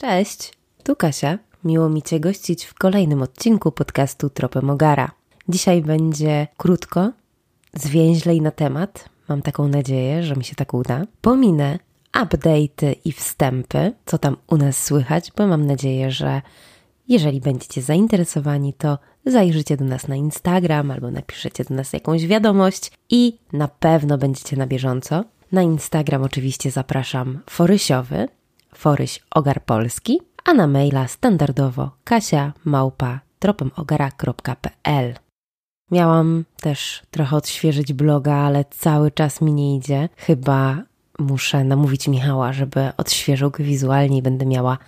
Cześć, tu Kasia. Miło mi Cię gościć w kolejnym odcinku podcastu Tropem Ogara. Dzisiaj będzie krótko, zwięźlej na temat. Mam taką nadzieję, że mi się tak uda. Pominę update'y i wstępy, co tam u nas słychać, bo mam nadzieję, że jeżeli będziecie zainteresowani, to zajrzycie do nas na Instagram albo napiszecie do nas jakąś wiadomość i na pewno będziecie na bieżąco. Na Instagram oczywiście zapraszam forysiowy, foryś ogar polski, a na maila standardowo kasia małpa. Miałam też trochę odświeżyć bloga, ale cały czas mi nie idzie. Chyba muszę namówić Michała, żeby odświeżył go wizualnie i będę miała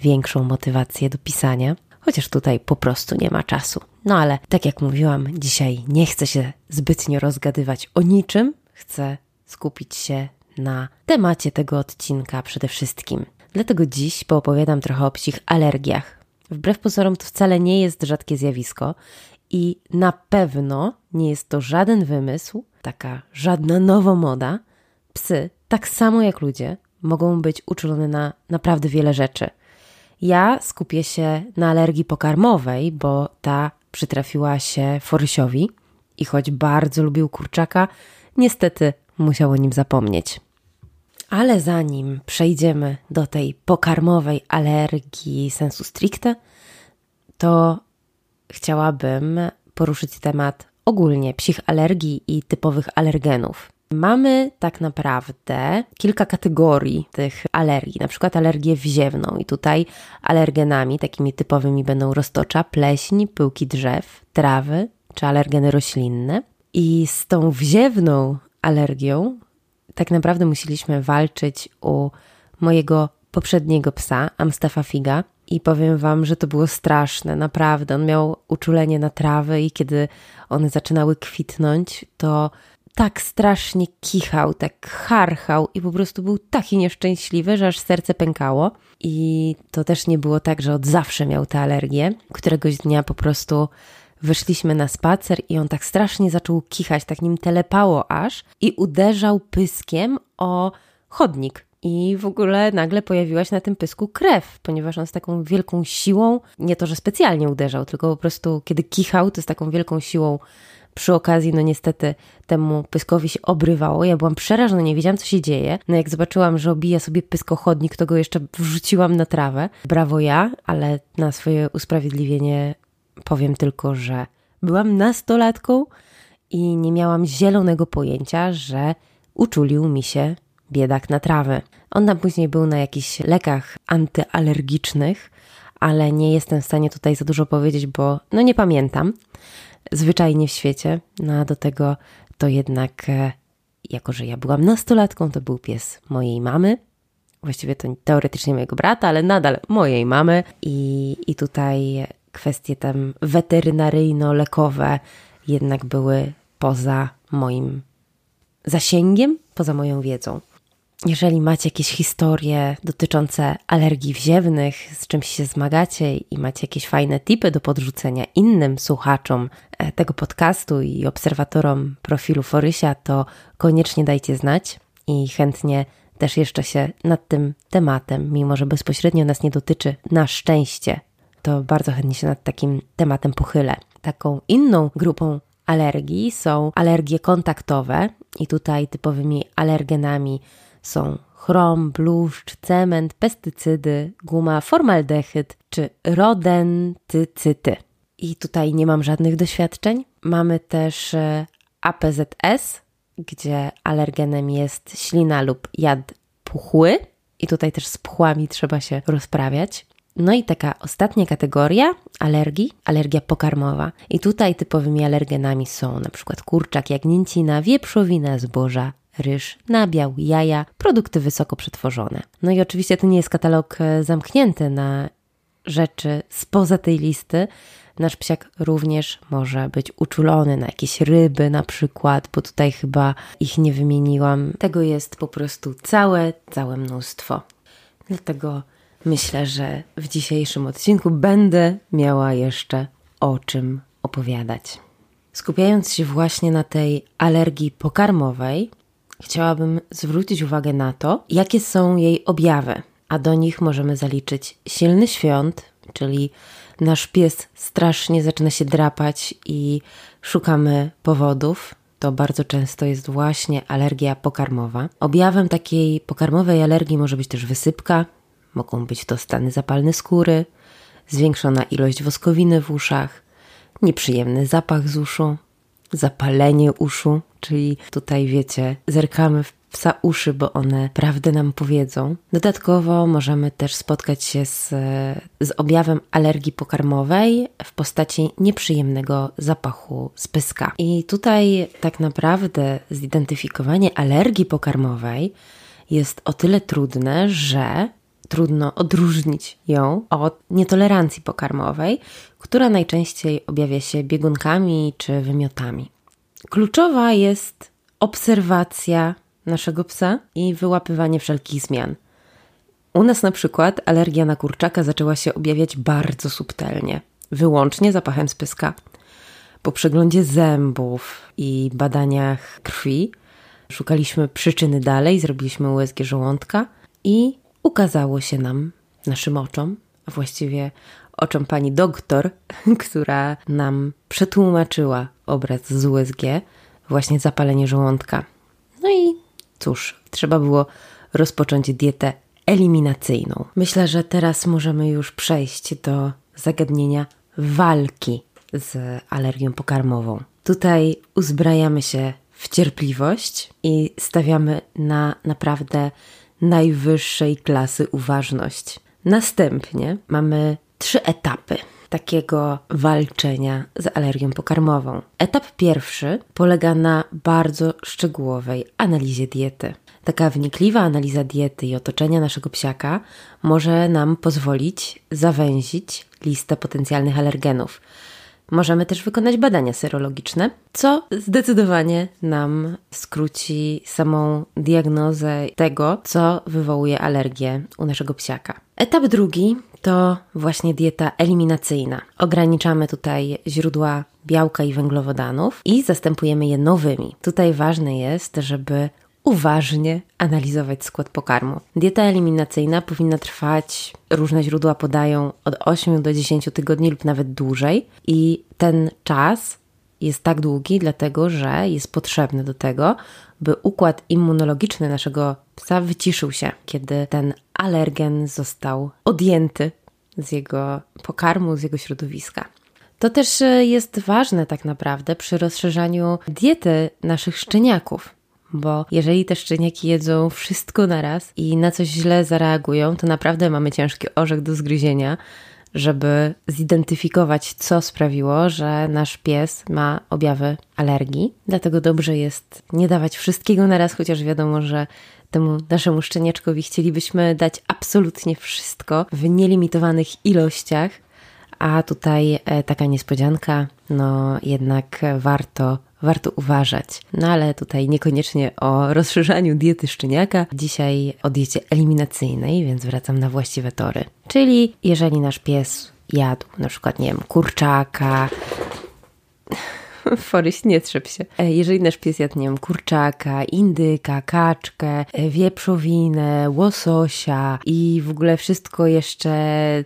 większą motywację do pisania. Chociaż tutaj po prostu nie ma czasu. No ale tak jak mówiłam, dzisiaj nie chcę się zbytnio rozgadywać o niczym. Chcę skupić się na temacie tego odcinka przede wszystkim. Dlatego dziś poopowiadam trochę o psich alergiach. Wbrew pozorom to wcale nie jest rzadkie zjawisko i na pewno nie jest to żaden wymysł, taka żadna nowomoda. Psy, tak samo jak ludzie, mogą być uczulone na naprawdę wiele rzeczy. Ja skupię się na alergii pokarmowej, bo ta przytrafiła się Forysiowi i choć bardzo lubił kurczaka, niestety musiał o nim zapomnieć. Ale zanim przejdziemy do tej pokarmowej alergii sensu stricte, to chciałabym poruszyć temat ogólnie psich alergii i typowych alergenów. Mamy tak naprawdę kilka kategorii tych alergii, na przykład alergię wziewną i tutaj alergenami takimi typowymi będą roztocza, pleśń, pyłki drzew, trawy czy alergeny roślinne. I z tą wziewną alergią tak naprawdę musieliśmy walczyć u mojego poprzedniego psa, Amstafa Figa. I powiem Wam, że to było straszne, naprawdę. On miał uczulenie na trawy, i kiedy one zaczynały kwitnąć, to tak strasznie kichał, tak charchał i po prostu był taki nieszczęśliwy, że aż serce pękało. I to też nie było tak, że od zawsze miał tę alergię. Któregoś dnia po prostu wyszliśmy na spacer i on tak strasznie zaczął kichać, tak nim telepało aż i uderzał pyskiem o chodnik. I w ogóle nagle pojawiła się na tym pysku krew, ponieważ on z taką wielką siłą, nie to, że specjalnie uderzał, tylko po prostu kiedy kichał, to z taką wielką siłą przy okazji, no niestety temu pyskowi się obrywało. Ja byłam przerażona, nie wiedziałam, co się dzieje. No jak zobaczyłam, że obija sobie pyskochodnik, to go jeszcze wrzuciłam na trawę. Brawo ja, ale na swoje usprawiedliwienie powiem tylko, że byłam nastolatką i nie miałam zielonego pojęcia, że uczulił mi się biedak na trawę. On tam później był na jakichś lekach antyalergicznych, ale nie jestem w stanie tutaj za dużo powiedzieć, bo no nie pamiętam zwyczajnie w świecie. No a do tego to jednak, e, jako że ja byłam nastolatką, to był pies mojej mamy. Właściwie to teoretycznie mojego brata, ale nadal mojej mamy. I, i tutaj kwestie tam weterynaryjno-lekowe jednak były poza moim zasięgiem, poza moją wiedzą. Jeżeli macie jakieś historie dotyczące alergii wziewnych, z czymś się zmagacie i macie jakieś fajne tipy do podrzucenia innym słuchaczom e, tego podcastu i obserwatorom profilu Forysia, to koniecznie dajcie znać i chętnie też jeszcze się nad tym tematem, mimo że bezpośrednio nas nie dotyczy, na szczęście, to bardzo chętnie się nad takim tematem pochylę. Taką inną grupą alergii są alergie kontaktowe i tutaj typowymi alergenami są chrom, bluszcz, cement, pestycydy, guma, formaldehyd czy rodentycyty. I tutaj nie mam żadnych doświadczeń. Mamy też e, APZS, gdzie alergenem jest ślina lub jad puchły. I tutaj też z pchłami trzeba się rozprawiać. No i taka ostatnia kategoria alergii, alergia pokarmowa. I tutaj typowymi alergenami są na przykład kurczak, jagnięcina, wieprzowina, zboża, ryż, nabiał, jaja, produkty wysoko przetworzone. No i oczywiście to nie jest katalog e, zamknięty na rzeczy spoza tej listy. Nasz psiak również może być uczulony na jakieś ryby na przykład, bo tutaj chyba ich nie wymieniłam. Tego jest po prostu całe, całe mnóstwo. Dlatego myślę, że w dzisiejszym odcinku będę miała jeszcze o czym opowiadać. Skupiając się właśnie na tej alergii pokarmowej, chciałabym zwrócić uwagę na to, jakie są jej objawy. a do nich możemy zaliczyć silny świąt, czyli nasz pies strasznie zaczyna się drapać i szukamy powodów. To bardzo często jest właśnie alergia pokarmowa. Objawem takiej pokarmowej alergii może być też wysypka, mogą być to stany zapalne skóry, zwiększona ilość woskowiny w uszach, nieprzyjemny zapach z uszu, zapalenie uszu, czyli tutaj wiecie, zerkamy w psa uszy, bo one prawdę nam powiedzą. Dodatkowo możemy też spotkać się z, z objawem alergii pokarmowej w postaci nieprzyjemnego zapachu z pyska. I tutaj tak naprawdę zidentyfikowanie alergii pokarmowej jest o tyle trudne, że trudno odróżnić ją od nietolerancji pokarmowej, która najczęściej objawia się biegunkami czy wymiotami. Kluczowa jest obserwacja naszego psa i wyłapywanie wszelkich zmian. U nas na przykład alergia na kurczaka zaczęła się objawiać bardzo subtelnie, wyłącznie zapachem z pyska. Po przeglądzie zębów i badaniach krwi szukaliśmy przyczyny dalej, zrobiliśmy USG żołądka i ukazało się nam, naszym oczom, a właściwie oczom pani doktor, która nam przetłumaczyła obraz z USG, właśnie zapalenie żołądka. No i cóż, trzeba było rozpocząć dietę eliminacyjną. Myślę, że teraz możemy już przejść do zagadnienia walki z alergią pokarmową. Tutaj uzbrajamy się w cierpliwość i stawiamy na naprawdę najwyższej klasy uważność. Następnie mamy trzy etapy takiego walczenia z alergią pokarmową. Etap pierwszy polega na bardzo szczegółowej analizie diety. Taka wnikliwa analiza diety i otoczenia naszego psiaka może nam pozwolić zawęzić listę potencjalnych alergenów. Możemy też wykonać badania serologiczne, co zdecydowanie nam skróci samą diagnozę tego, co wywołuje alergię u naszego psiaka. Etap drugi to właśnie dieta eliminacyjna. Ograniczamy tutaj źródła białka i węglowodanów i zastępujemy je nowymi. Tutaj ważne jest, żeby uważnie analizować skład pokarmu. Dieta eliminacyjna powinna trwać, różne źródła podają, od 8 do 10 tygodni lub nawet dłużej, i ten czas jest tak długi, dlatego że jest potrzebny do tego, by układ immunologiczny naszego psa wyciszył się, kiedy ten alergen został odjęty z jego pokarmu, z jego środowiska. To też jest ważne tak naprawdę przy rozszerzaniu diety naszych szczeniaków bo jeżeli te szczeniaki jedzą wszystko naraz i na coś źle zareagują, to naprawdę mamy ciężki orzech do zgryzienia, żeby zidentyfikować, co sprawiło, że nasz pies ma objawy alergii. Dlatego dobrze jest nie dawać wszystkiego naraz, chociaż wiadomo, że temu naszemu szczeniaczkowi chcielibyśmy dać absolutnie wszystko w nielimitowanych ilościach, a tutaj e, taka niespodzianka, no jednak warto warto uważać. No ale tutaj niekoniecznie o rozszerzaniu diety szczeniaka, dzisiaj o diecie eliminacyjnej, więc wracam na właściwe tory. Czyli jeżeli nasz pies jadł na przykład, nie wiem, kurczaka, Foryś, nie trzep się. E, jeżeli nasz pies jadł, nie wiem, kurczaka, indyka, kaczkę, e, wieprzowinę, łososia i w ogóle wszystko jeszcze,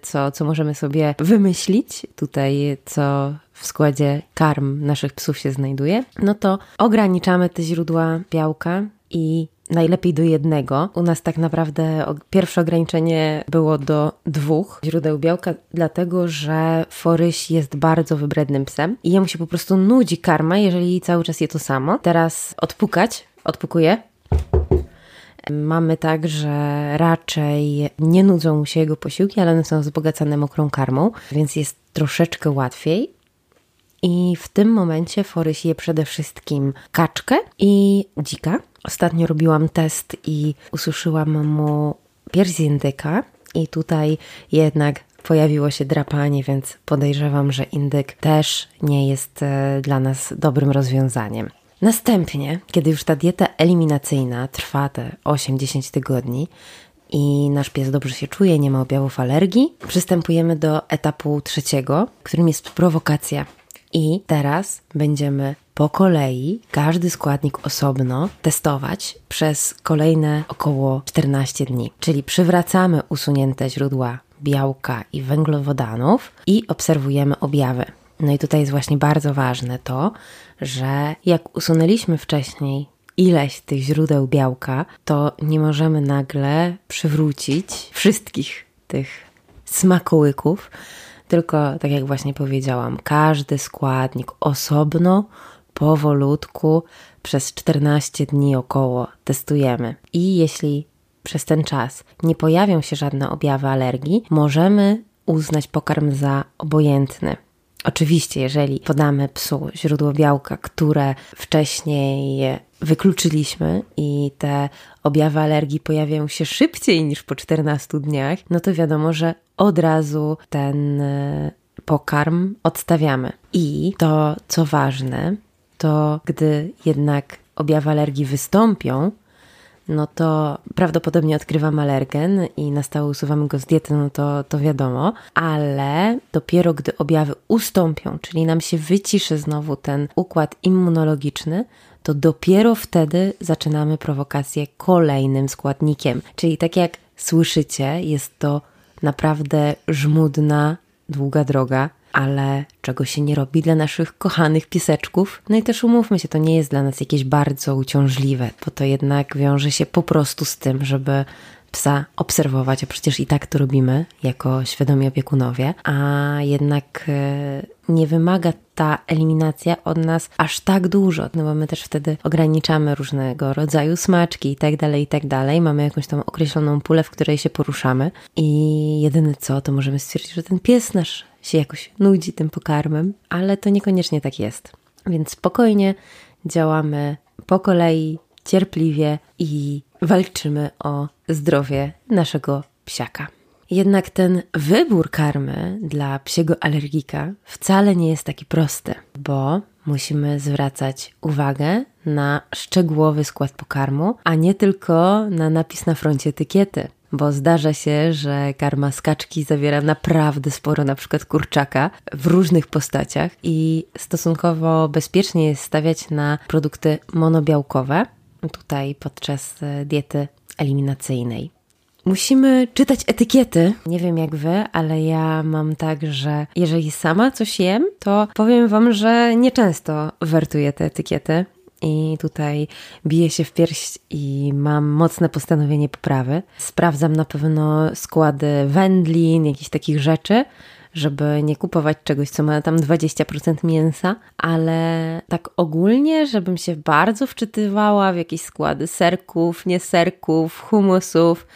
co, co możemy sobie wymyślić, tutaj co w składzie karm naszych psów się znajduje, no to ograniczamy te źródła białka i najlepiej do jednego. U nas tak naprawdę pierwsze ograniczenie było do dwóch źródeł białka, dlatego że Foryś jest bardzo wybrednym psem i jemu się po prostu nudzi karma, jeżeli cały czas je to samo. Teraz odpukać, odpukuję. Mamy tak, że raczej nie nudzą mu się jego posiłki, ale one są wzbogacane mokrą karmą, więc jest troszeczkę łatwiej. I w tym momencie Foryś je przede wszystkim kaczkę i dzika. Ostatnio robiłam test i ususzyłam mu pierś z indyka i tutaj jednak pojawiło się drapanie, więc podejrzewam, że indyk też nie jest e, dla nas dobrym rozwiązaniem. Następnie, kiedy już ta dieta eliminacyjna trwa te 8-10 tygodni i nasz pies dobrze się czuje, nie ma objawów alergii, przystępujemy do etapu trzeciego, którym jest prowokacja. I teraz będziemy po kolei każdy składnik osobno testować przez kolejne około 14 dni. Czyli przywracamy usunięte źródła białka i węglowodanów i obserwujemy objawy. No i tutaj jest właśnie bardzo ważne to, że jak usunęliśmy wcześniej ileś tych źródeł białka, to nie możemy nagle przywrócić wszystkich tych smakołyków, tylko tak jak właśnie powiedziałam, każdy składnik osobno, powolutku, przez 14 dni około testujemy. I jeśli przez ten czas nie pojawią się żadne objawy alergii, możemy uznać pokarm za obojętny. Oczywiście, jeżeli podamy psu źródło białka, które wcześniej wykluczyliśmy i te objawy alergii pojawiają się szybciej niż po 14 dniach, no to wiadomo, że od razu ten e, pokarm odstawiamy. I to, co ważne, to gdy jednak objawy alergii wystąpią, no to prawdopodobnie odkrywam alergen i na stałe usuwamy go z diety, no to, to wiadomo, ale dopiero gdy objawy ustąpią, czyli nam się wyciszy znowu ten układ immunologiczny, to dopiero wtedy zaczynamy prowokację kolejnym składnikiem. Czyli tak jak słyszycie, jest to naprawdę żmudna, długa droga ale czego się nie robi dla naszych kochanych pieseczków. No i też umówmy się, to nie jest dla nas jakieś bardzo uciążliwe, bo to jednak wiąże się po prostu z tym, żeby psa obserwować, a przecież i tak to robimy jako świadomi opiekunowie, a jednak e, nie wymaga ta eliminacja od nas aż tak dużo, no bo my też wtedy ograniczamy różnego rodzaju smaczki i tak dalej, i tak dalej. Mamy jakąś tam określoną pulę, w której się poruszamy i jedyne co, to możemy stwierdzić, że ten pies nasz się jakoś nudzi tym pokarmem, ale to niekoniecznie tak jest. Więc spokojnie działamy po kolei, cierpliwie i walczymy o zdrowie naszego psiaka. Jednak ten wybór karmy dla psiego alergika wcale nie jest taki prosty, bo musimy zwracać uwagę na szczegółowy skład pokarmu, a nie tylko na napis na froncie etykiety bo zdarza się, że karma z kaczki zawiera naprawdę sporo na przykład kurczaka w różnych postaciach i stosunkowo bezpiecznie jest stawiać na produkty monobiałkowe tutaj podczas e, diety eliminacyjnej. Musimy czytać etykiety. Nie wiem jak wy, ale ja mam tak, że jeżeli sama coś jem, to powiem wam, że nieczęsto wertuję te etykiety i tutaj biję się w pierś i mam mocne postanowienie poprawy. Sprawdzam na pewno składy wędlin, jakichś takich rzeczy, żeby nie kupować czegoś, co ma tam 20% mięsa, ale tak ogólnie, żebym się bardzo wczytywała w jakieś składy serków, nieserków, humusów,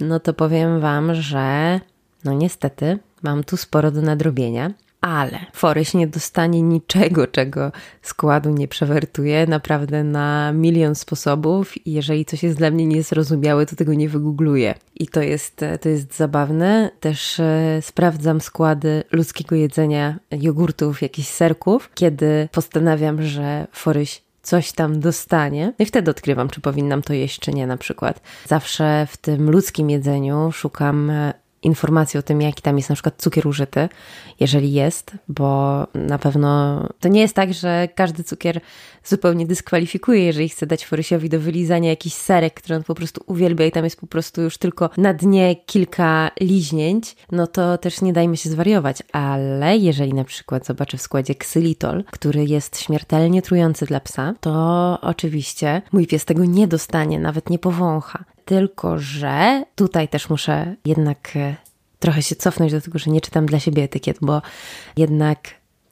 no to powiem Wam, że no niestety mam tu sporo do nadrobienia ale Foryś nie dostanie niczego, czego składu nie przewertuje, naprawdę na milion sposobów i jeżeli coś jest dla mnie niezrozumiałe, to tego nie wygoogluję. I to jest, to jest zabawne. Też e, sprawdzam składy ludzkiego jedzenia, jogurtów, jakichś serków, kiedy postanawiam, że Foryś coś tam dostanie. No i wtedy odkrywam, czy powinnam to jeść, czy nie na przykład. Zawsze w tym ludzkim jedzeniu szukam e, informacji o tym, jaki tam jest na przykład cukier użyty, jeżeli jest, bo na pewno to nie jest tak, że każdy cukier zupełnie dyskwalifikuje, jeżeli chce dać Forysiowi do wylizania jakiś serek, który on po prostu uwielbia i tam jest po prostu już tylko na dnie kilka liźnięć, no to też nie dajmy się zwariować, ale jeżeli na przykład zobaczę w składzie ksylitol, który jest śmiertelnie trujący dla psa, to oczywiście mój pies tego nie dostanie, nawet nie powącha. Tylko, że tutaj też muszę jednak e, trochę się cofnąć do tego, że nie czytam dla siebie etykiet, bo jednak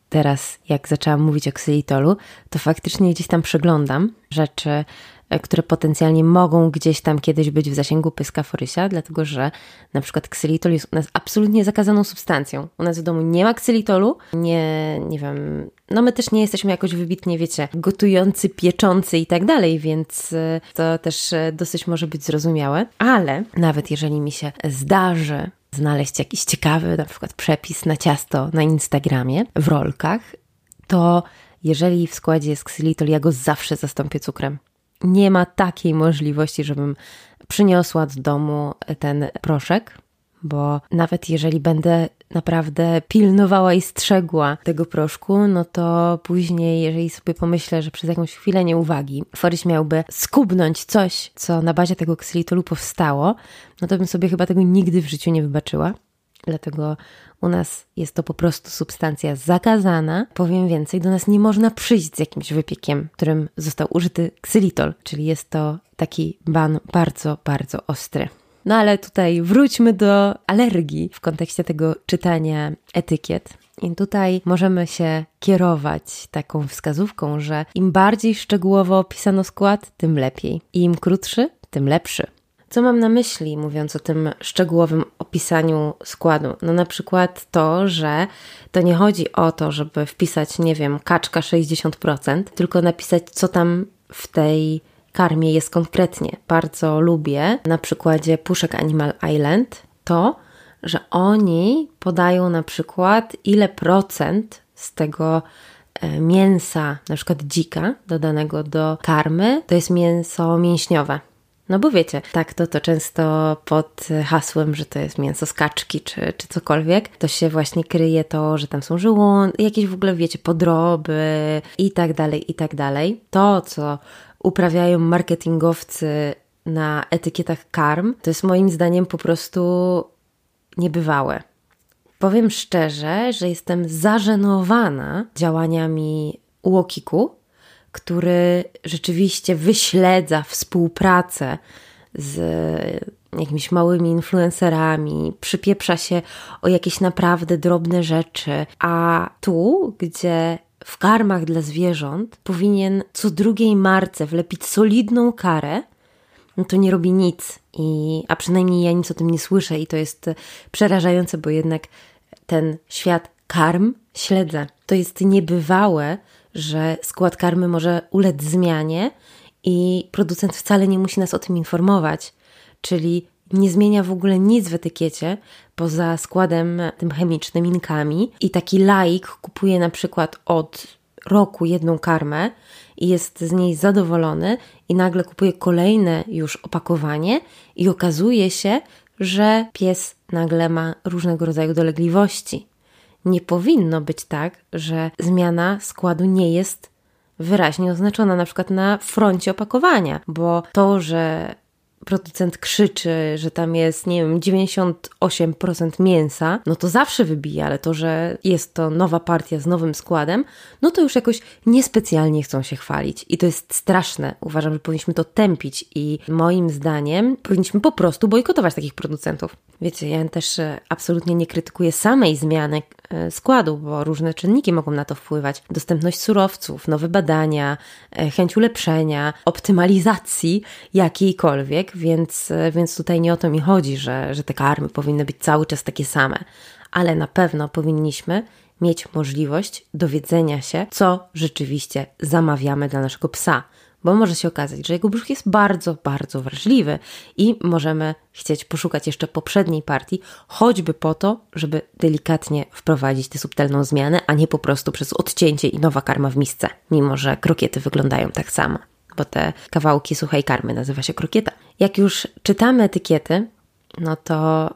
teraz, jak zaczęłam mówić o ksylitolu, to faktycznie gdzieś tam przeglądam rzeczy, które potencjalnie mogą gdzieś tam kiedyś być w zasięgu pyska forysia, dlatego że na przykład ksylitol jest u nas absolutnie zakazaną substancją. U nas w domu nie ma ksylitolu, nie, nie wiem, no my też nie jesteśmy jakoś wybitnie, wiecie, gotujący, pieczący i tak dalej, więc e, to też e, dosyć może być zrozumiałe, ale nawet jeżeli mi się zdarzy znaleźć jakiś ciekawy na przykład przepis na ciasto na Instagramie w rolkach, to jeżeli w składzie jest ksylitol, ja go zawsze zastąpię cukrem nie ma takiej możliwości, żebym przyniosła do domu ten proszek, bo nawet jeżeli będę naprawdę pilnowała i strzegła tego proszku, no to później, jeżeli sobie pomyślę, że przez jakąś chwilę nieuwagi Forys miałby skubnąć coś, co na bazie tego ksylitolu powstało, no to bym sobie chyba tego nigdy w życiu nie wybaczyła. Dlatego u nas jest to po prostu substancja zakazana. Powiem więcej, do nas nie można przyjść z jakimś wypiekiem, którym został użyty ksylitol, czyli jest to taki ban bardzo, bardzo ostry. No ale tutaj wróćmy do alergii w kontekście tego czytania etykiet. I tutaj możemy się kierować taką wskazówką, że im bardziej szczegółowo opisano skład, tym lepiej. I im krótszy, tym lepszy. Co mam na myśli, mówiąc o tym szczegółowym opisaniu składu? No, na przykład to, że to nie chodzi o to, żeby wpisać, nie wiem, kaczka 60%, tylko napisać, co tam w tej karmie jest konkretnie. Bardzo lubię na przykładzie puszek Animal Island to, że oni podają na przykład ile procent z tego e, mięsa, na przykład dzika, dodanego do karmy, to jest mięso mięśniowe. No bo wiecie, tak to, to często pod hasłem, że to jest mięso z kaczki czy, czy cokolwiek, to się właśnie kryje to, że tam są żołądki, jakieś w ogóle wiecie, podroby i tak dalej, i tak dalej. To, co uprawiają marketingowcy na etykietach karm, to jest moim zdaniem po prostu niebywałe. Powiem szczerze, że jestem zażenowana działaniami Łokiku, który rzeczywiście wyśledza współpracę z jakimiś małymi influencerami, przypieprza się o jakieś naprawdę drobne rzeczy, a tu, gdzie w karmach dla zwierząt powinien co drugiej marce wlepić solidną karę, no to nie robi nic. I, a przynajmniej ja nic o tym nie słyszę i to jest przerażające, bo jednak ten świat karm śledzę. To jest niebywałe, że skład karmy może ulec zmianie i producent wcale nie musi nas o tym informować. Czyli nie zmienia w ogóle nic w etykiecie poza składem tym chemicznym, inkami. I taki laik kupuje na przykład od roku jedną karmę i jest z niej zadowolony, i nagle kupuje kolejne już opakowanie, i okazuje się, że pies nagle ma różnego rodzaju dolegliwości. Nie powinno być tak, że zmiana składu nie jest wyraźnie oznaczona, na przykład na froncie opakowania, bo to, że producent krzyczy, że tam jest, nie wiem, 98% mięsa, no to zawsze wybija, ale to, że jest to nowa partia z nowym składem, no to już jakoś niespecjalnie chcą się chwalić. I to jest straszne. Uważam, że powinniśmy to tępić i moim zdaniem powinniśmy po prostu bojkotować takich producentów. Wiecie, ja też e, absolutnie nie krytykuję samej zmiany składu, bo różne czynniki mogą na to wpływać. Dostępność surowców, nowe badania, e, chęć ulepszenia, optymalizacji jakiejkolwiek, więc, więc tutaj nie o to mi chodzi, że, że te karmy powinny być cały czas takie same. Ale na pewno powinniśmy mieć możliwość dowiedzenia się, co rzeczywiście zamawiamy dla naszego psa bo może się okazać, że jego brzuch jest bardzo, bardzo wrażliwy i możemy chcieć poszukać jeszcze poprzedniej partii, choćby po to, żeby delikatnie wprowadzić tę subtelną zmianę, a nie po prostu przez odcięcie i nowa karma w misce, mimo że krokiety wyglądają tak samo, bo te kawałki suchej karmy nazywa się krokieta. Jak już czytamy etykiety, no to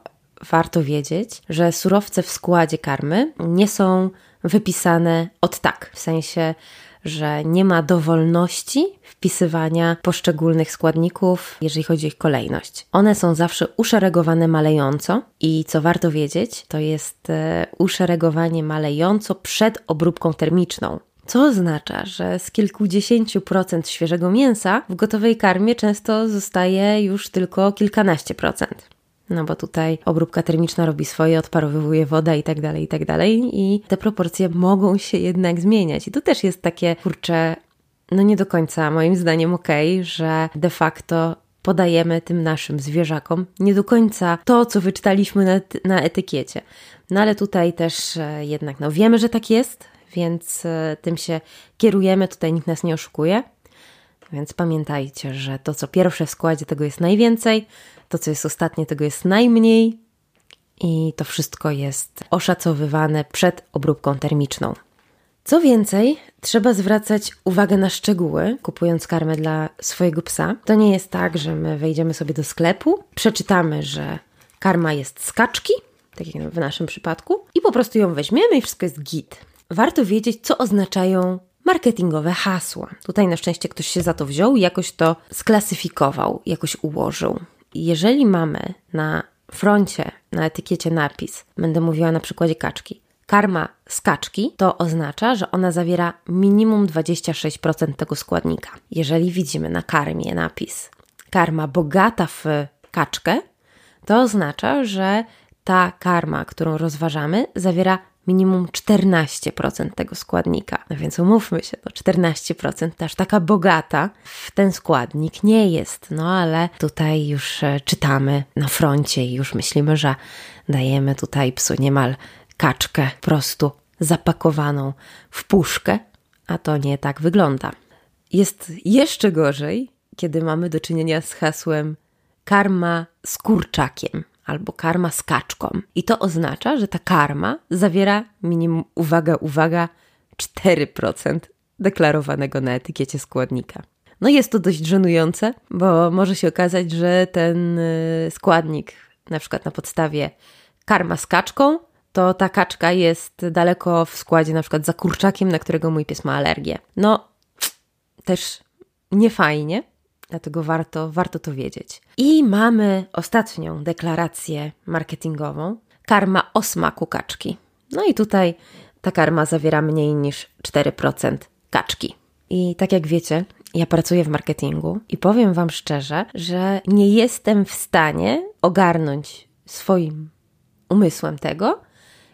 warto wiedzieć, że surowce w składzie karmy nie są wypisane od tak, w sensie że nie ma dowolności wpisywania poszczególnych składników, jeżeli chodzi o ich kolejność. One są zawsze uszeregowane malejąco i co warto wiedzieć, to jest e, uszeregowanie malejąco przed obróbką termiczną. Co oznacza, że z kilkudziesięciu procent świeżego mięsa w gotowej karmie często zostaje już tylko kilkanaście procent. No bo tutaj obróbka termiczna robi swoje, odparowywuje woda i tak dalej, i tak dalej. I te proporcje mogą się jednak zmieniać. I tu też jest takie, kurcze, no nie do końca moim zdaniem okej, okay, że de facto podajemy tym naszym zwierzakom nie do końca to, co wyczytaliśmy na, na etykiecie. No ale tutaj też e, jednak, no wiemy, że tak jest, więc e, tym się kierujemy, tutaj nikt nas nie oszukuje. Więc pamiętajcie, że to, co pierwsze w składzie, tego jest najwięcej, to, co jest ostatnie, tego jest najmniej i to wszystko jest oszacowywane przed obróbką termiczną. Co więcej, trzeba zwracać uwagę na szczegóły, kupując karmę dla swojego psa. To nie jest tak, że my wejdziemy sobie do sklepu, przeczytamy, że karma jest z kaczki tak jak w naszym przypadku, i po prostu ją weźmiemy i wszystko jest git. Warto wiedzieć, co oznaczają marketingowe hasła. Tutaj na szczęście ktoś się za to wziął i jakoś to sklasyfikował, jakoś ułożył. Jeżeli mamy na froncie, na etykiecie napis, będę mówiła na przykładzie kaczki, karma z kaczki, to oznacza, że ona zawiera minimum 26% tego składnika. Jeżeli widzimy na karmie napis karma bogata w kaczkę, to oznacza, że ta karma, którą rozważamy, zawiera minimum 14% tego składnika. No więc umówmy się, to 14% też taka bogata w ten składnik nie jest. No ale tutaj już e, czytamy na froncie i już myślimy, że dajemy tutaj psu niemal kaczkę prostu zapakowaną w puszkę, a to nie tak wygląda. Jest jeszcze gorzej, kiedy mamy do czynienia z hasłem karma z kurczakiem albo karma z kaczką. I to oznacza, że ta karma zawiera minimum, uwaga, uwaga, 4% deklarowanego na etykiecie składnika. No jest to dość żenujące, bo może się okazać, że ten y, składnik, na przykład na podstawie karma z kaczką, to ta kaczka jest daleko w składzie na przykład za kurczakiem, na którego mój pies ma alergię. No, też nie fajnie, dlatego warto, warto to wiedzieć. I mamy ostatnią deklarację marketingową. Karma o smaku kaczki. No i tutaj ta karma zawiera mniej niż 4% kaczki. I tak jak wiecie, ja pracuję w marketingu i powiem Wam szczerze, że nie jestem w stanie ogarnąć swoim umysłem tego,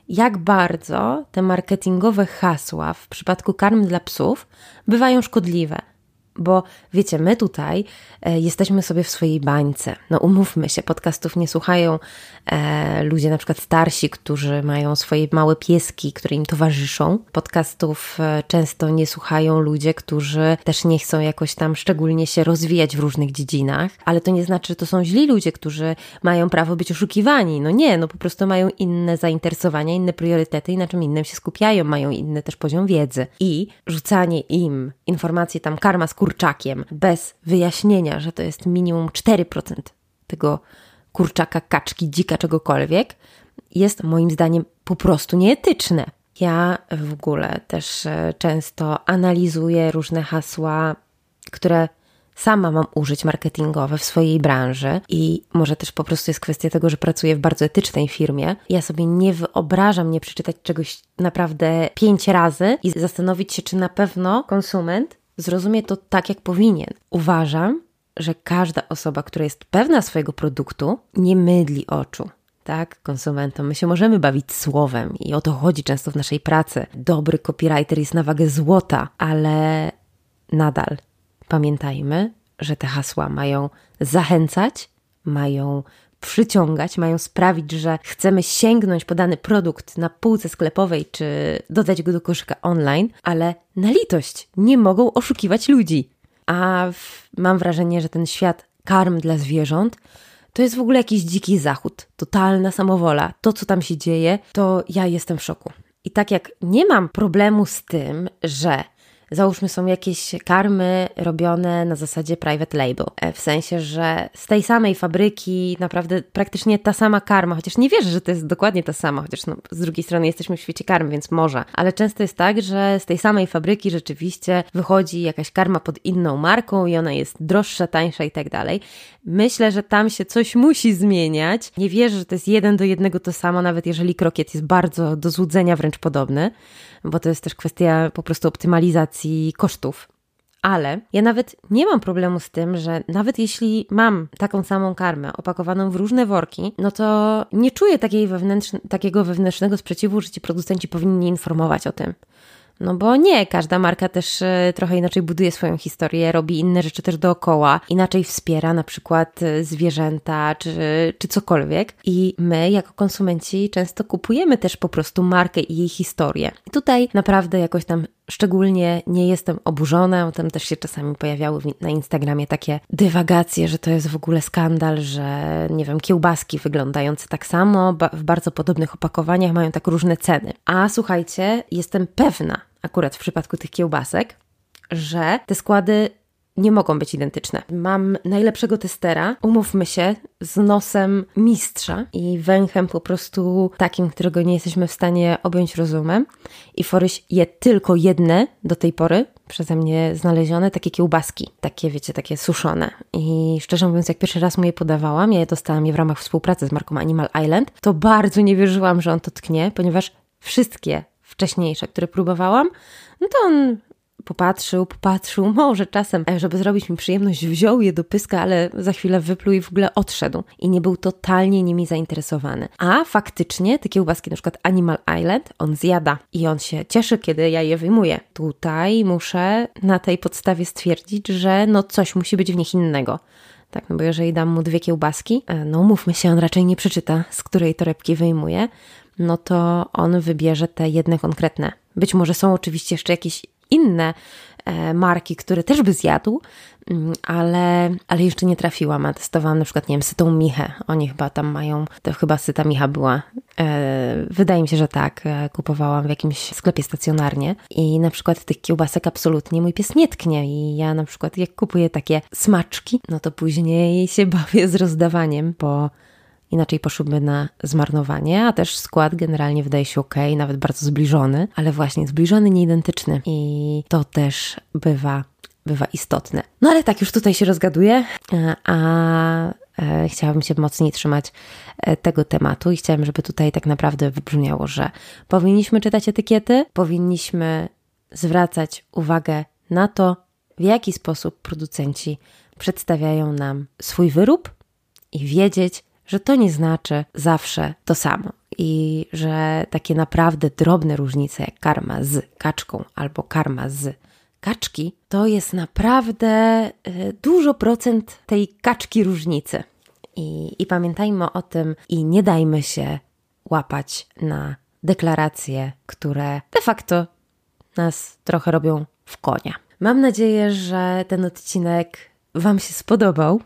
jak bardzo te marketingowe hasła w przypadku karm dla psów bywają szkodliwe. Bo wiecie, my tutaj e, jesteśmy sobie w swojej bańce. No umówmy się, podcastów nie słuchają e, ludzie na przykład starsi, którzy mają swoje małe pieski, które im towarzyszą. Podcastów e, często nie słuchają ludzie, którzy też nie chcą jakoś tam szczególnie się rozwijać w różnych dziedzinach, ale to nie znaczy, że to są źli ludzie, którzy mają prawo być oszukiwani. No nie, no po prostu mają inne zainteresowania, inne priorytety i na czym innym się skupiają, mają inny też poziom wiedzy. I rzucanie im informacji tam karma z kurczakiem bez wyjaśnienia, że to jest minimum 4% tego kurczaka, kaczki, dzika, czegokolwiek, jest moim zdaniem po prostu nieetyczne. Ja w ogóle też e, często analizuję różne hasła, które sama mam użyć marketingowe w swojej branży i może też po prostu jest kwestia tego, że pracuję w bardzo etycznej firmie. Ja sobie nie wyobrażam nie przeczytać czegoś naprawdę pięć razy i zastanowić się, czy na pewno konsument zrozumie to tak, jak powinien. Uważam, że każda osoba, która jest pewna swojego produktu, nie mydli oczu. Tak, konsumentom. My się możemy bawić słowem i o to chodzi często w naszej pracy. Dobry copywriter jest na wagę złota, ale nadal pamiętajmy, że te hasła mają zachęcać, mają przyciągać, mają sprawić, że chcemy sięgnąć po dany produkt na półce sklepowej czy dodać go do koszyka online, ale na litość nie mogą oszukiwać ludzi. A w, mam wrażenie, że ten świat karm dla zwierząt to jest w ogóle jakiś dziki zachód, totalna samowola. To, co tam się dzieje, to ja jestem w szoku. I tak jak nie mam problemu z tym, że załóżmy są jakieś karmy robione na zasadzie private label, e, w sensie, że z tej samej fabryki naprawdę praktycznie ta sama karma, chociaż nie wierzę, że to jest dokładnie ta sama, chociaż no, z drugiej strony jesteśmy w świecie karmy, więc może, ale często jest tak, że z tej samej fabryki rzeczywiście wychodzi jakaś karma pod inną marką i ona jest droższa, tańsza i tak dalej. Myślę, że tam się coś musi zmieniać. Nie wierzę, że to jest jeden do jednego to samo, nawet jeżeli krokiet jest bardzo do złudzenia wręcz podobny bo to jest też kwestia po prostu optymalizacji kosztów. Ale ja nawet nie mam problemu z tym, że nawet jeśli mam taką samą karmę opakowaną w różne worki, no to nie czuję takiej wewnętrzne, takiego wewnętrznego sprzeciwu, że ci producenci powinni informować o tym. No bo nie, każda marka też e, trochę inaczej buduje swoją historię, robi inne rzeczy też dookoła, inaczej wspiera na przykład e, zwierzęta czy, czy cokolwiek. I my, jako konsumenci, często kupujemy też po prostu markę i jej historię. I tutaj naprawdę jakoś tam Szczególnie nie jestem oburzona, tam też się czasami pojawiały na Instagramie takie dywagacje, że to jest w ogóle skandal, że nie wiem, kiełbaski wyglądające tak samo, w bardzo podobnych opakowaniach mają tak różne ceny. A słuchajcie, jestem pewna, akurat w przypadku tych kiełbasek, że te składy nie mogą być identyczne. Mam najlepszego testera, umówmy się, z nosem mistrza i węchem po prostu takim, którego nie jesteśmy w stanie objąć rozumem. I Foryś je tylko jedne do tej pory przeze mnie znalezione, takie kiełbaski, takie wiecie, takie suszone. I szczerze mówiąc, jak pierwszy raz mu je podawałam, ja je dostałam je w ramach współpracy z marką Animal Island, to bardzo nie wierzyłam, że on to tknie, ponieważ wszystkie wcześniejsze, które próbowałam, no to on popatrzył, popatrzył, może czasem, e, żeby zrobić mi przyjemność, wziął je do pyska, ale za chwilę wypluł i w ogóle odszedł. I nie był totalnie nimi zainteresowany. A faktycznie te kiełbaski, na przykład Animal Island, on zjada i on się cieszy, kiedy ja je wyjmuję. Tutaj muszę na tej podstawie stwierdzić, że no coś musi być w nich innego. Tak, no bo jeżeli dam mu dwie kiełbaski, e, no mówmy się, on raczej nie przeczyta, z której torebki wyjmuje, no to on wybierze te jedne konkretne. Być może są oczywiście jeszcze jakieś inne e, marki, które też by zjadł, mm, ale, ale jeszcze nie trafiłam, a testowałam na przykład, nie wiem, sytą michę. Oni chyba tam mają, to chyba syta micha była. E, wydaje mi się, że tak. E, kupowałam w jakimś sklepie stacjonarnie i na przykład tych kiełbasek absolutnie mój pies nie tknie i ja na przykład jak kupuję takie smaczki, no to później się bawię z rozdawaniem, bo inaczej poszłyby na zmarnowanie, a też skład generalnie wydaje się ok, nawet bardzo zbliżony, ale właśnie zbliżony, nieidentyczny i to też bywa, bywa istotne. No ale tak, już tutaj się rozgaduję, e, a e, chciałabym się mocniej trzymać e, tego tematu i chciałam, żeby tutaj tak naprawdę wybrzmiało, że powinniśmy czytać etykiety, powinniśmy zwracać uwagę na to, w jaki sposób producenci przedstawiają nam swój wyrób i wiedzieć, że to nie znaczy zawsze to samo i że takie naprawdę drobne różnice, jak karma z kaczką albo karma z kaczki, to jest naprawdę y, dużo procent tej kaczki różnicy. I, I pamiętajmy o tym i nie dajmy się łapać na deklaracje, które de facto nas trochę robią w konia. Mam nadzieję, że ten odcinek Wam się spodobał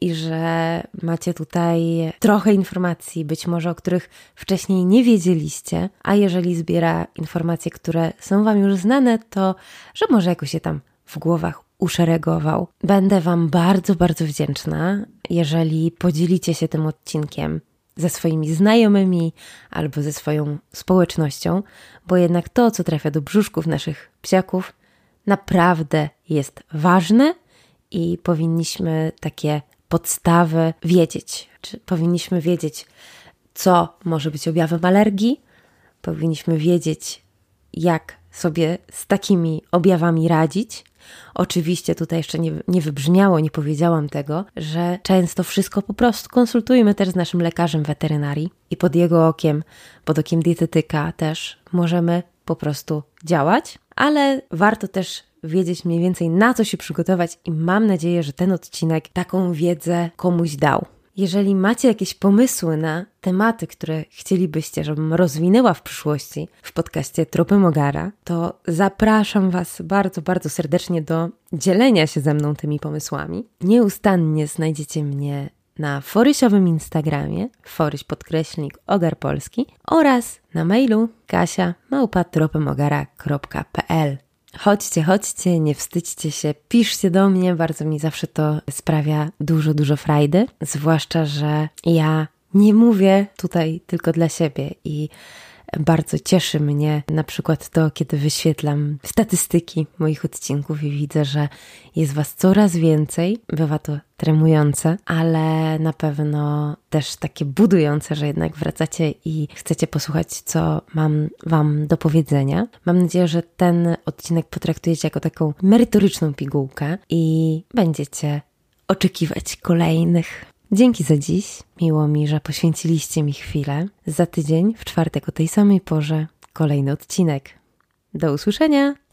i że macie tutaj trochę informacji, być może o których wcześniej nie wiedzieliście, a jeżeli zbiera informacje, które są Wam już znane, to że może jakoś się tam w głowach uszeregował. Będę Wam bardzo, bardzo wdzięczna, jeżeli podzielicie się tym odcinkiem ze swoimi znajomymi albo ze swoją społecznością, bo jednak to, co trafia do brzuszków naszych psiaków, naprawdę jest ważne i powinniśmy takie podstawy wiedzieć. Czy powinniśmy wiedzieć, co może być objawem alergii, powinniśmy wiedzieć, jak sobie z takimi objawami radzić. Oczywiście tutaj jeszcze nie, nie wybrzmiało, nie powiedziałam tego, że często wszystko po prostu konsultujmy też z naszym lekarzem weterynarii i pod jego okiem, pod okiem dietetyka też możemy po prostu działać, ale warto też wiedzieć mniej więcej na co się przygotować i mam nadzieję, że ten odcinek taką wiedzę komuś dał. Jeżeli macie jakieś pomysły na tematy, które chcielibyście, żebym rozwinęła w przyszłości w podcaście Tropy Mogara, to zapraszam Was bardzo, bardzo serdecznie do dzielenia się ze mną tymi pomysłami. Nieustannie znajdziecie mnie na forysiowym Instagramie, foryś podkreślnik ogar polski oraz na mailu kasia małpatropemogara.pl Chodźcie, chodźcie, nie wstydźcie się, piszcie do mnie, bardzo mi zawsze to sprawia dużo, dużo frajdy. Zwłaszcza, że ja nie mówię tutaj tylko dla siebie i bardzo cieszy mnie na przykład to, kiedy wyświetlam statystyki moich odcinków i widzę, że jest Was coraz więcej. Bywa to tremujące, ale na pewno też takie budujące, że jednak wracacie i chcecie posłuchać, co mam Wam do powiedzenia. Mam nadzieję, że ten odcinek potraktujecie jako taką merytoryczną pigułkę i będziecie oczekiwać kolejnych. Dzięki za dziś. Miło mi, że poświęciliście mi chwilę. Za tydzień, w czwartek o tej samej porze, kolejny odcinek. Do usłyszenia!